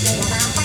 Giày.